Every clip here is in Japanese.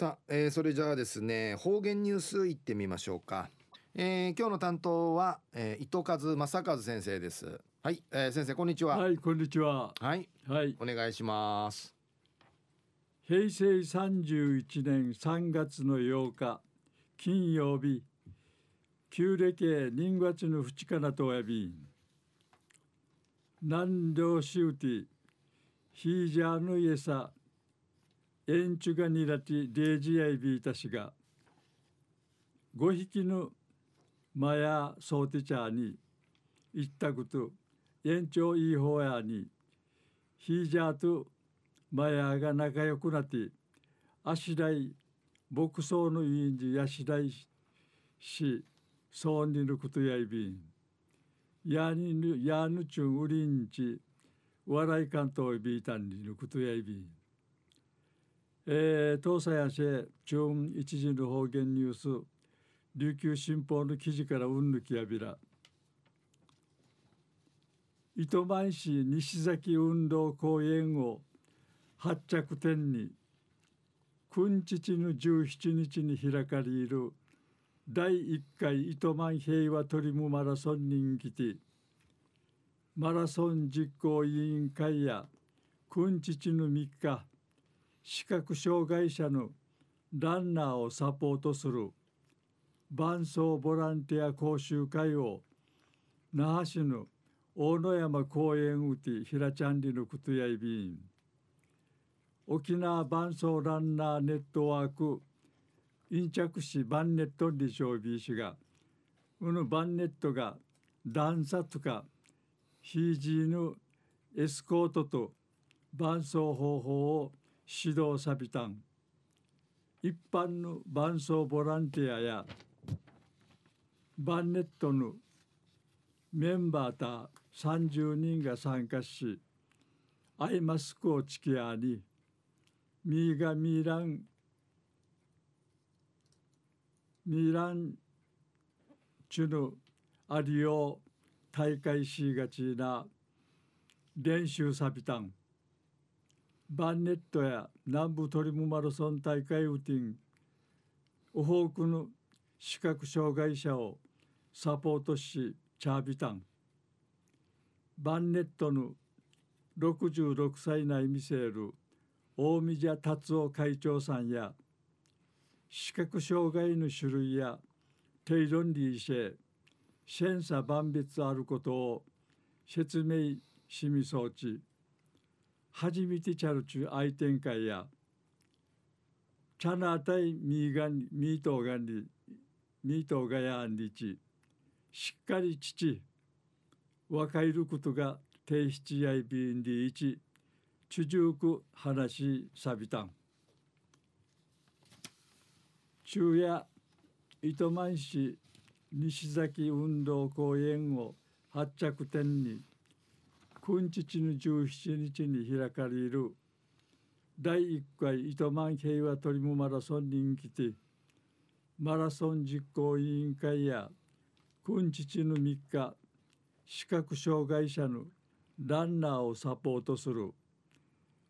さあ、えー、それじゃあですね方言ニュースいってみましょうか、えー、今日の担当は、えー、糸数正和先生です。はい、えー、先生こんにちは。はいこんにちは。はいはい。お願いします。平成31年3月の8日金曜日旧暦人月の淵かなとおやび南領しうてヒージャーの家さエンエンチュガニラティデージアイビータシガ。ゴヒキヌマヤソーテチャーに行ったこと、エンチョイホヤニヒージャーとマヤが仲良くなって、アシライ牧草のイインジヤシライシソーニヌクトヤイビーン。ヤニヌヤヌチュンウリンチワライカントウイビータンにヌクトヤイビーン。えー、東西安市中一時の方言ニュース。琉球新報の記事からうんぬきやびら。糸満市西崎運動公園を発着点に。君父の17日に開かれる。第1回糸満平和トリムマラソン人気。てマラソン実行委員会や君父の3日。視覚障害者のランナーをサポートする伴走ボランティア講習会を那覇市の大野山公園うて平ちゃんりのことやいびん。沖縄伴走ランナーネットワークイ着しバンネットにしょうびしがうぬバンネットが段差とかヒージーのエスコートと伴走方法を指導さびたん一般の伴走ボランティアやバンネットのメンバーた30人が参加しアイマスクをつき合にミーガミーランミーランチュヌアリオ大会しがちな練習サビタン。バンネットや南部トリムマラソン大会ウティンオホークの視覚障害者をサポートしチャービタン。バンネットの66歳内見せる大見じ達夫会長さんや視覚障害の種類や定論理シェ審査万別あることを説明しみそうち。初めてチャルチュ愛展開やチャナタイミーガンミートガンリミートガヤンリチしっかり父若いることが提出やいびんりいち中熟く話さびたん。昼夜糸満市西崎運動公園を発着点に今日の17日に開かれる第1回糸満平和トリムマラソン人気てマラソン実行委員会や今日の3日視覚障害者のランナーをサポートする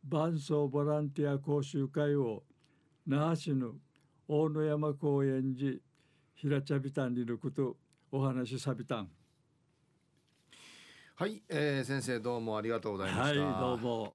伴走ボランティア講習会を那覇市の大野山公園寺平茶ビタンにることお話しさびたんはい、えー、先生どうもありがとうございました。はい、どうも。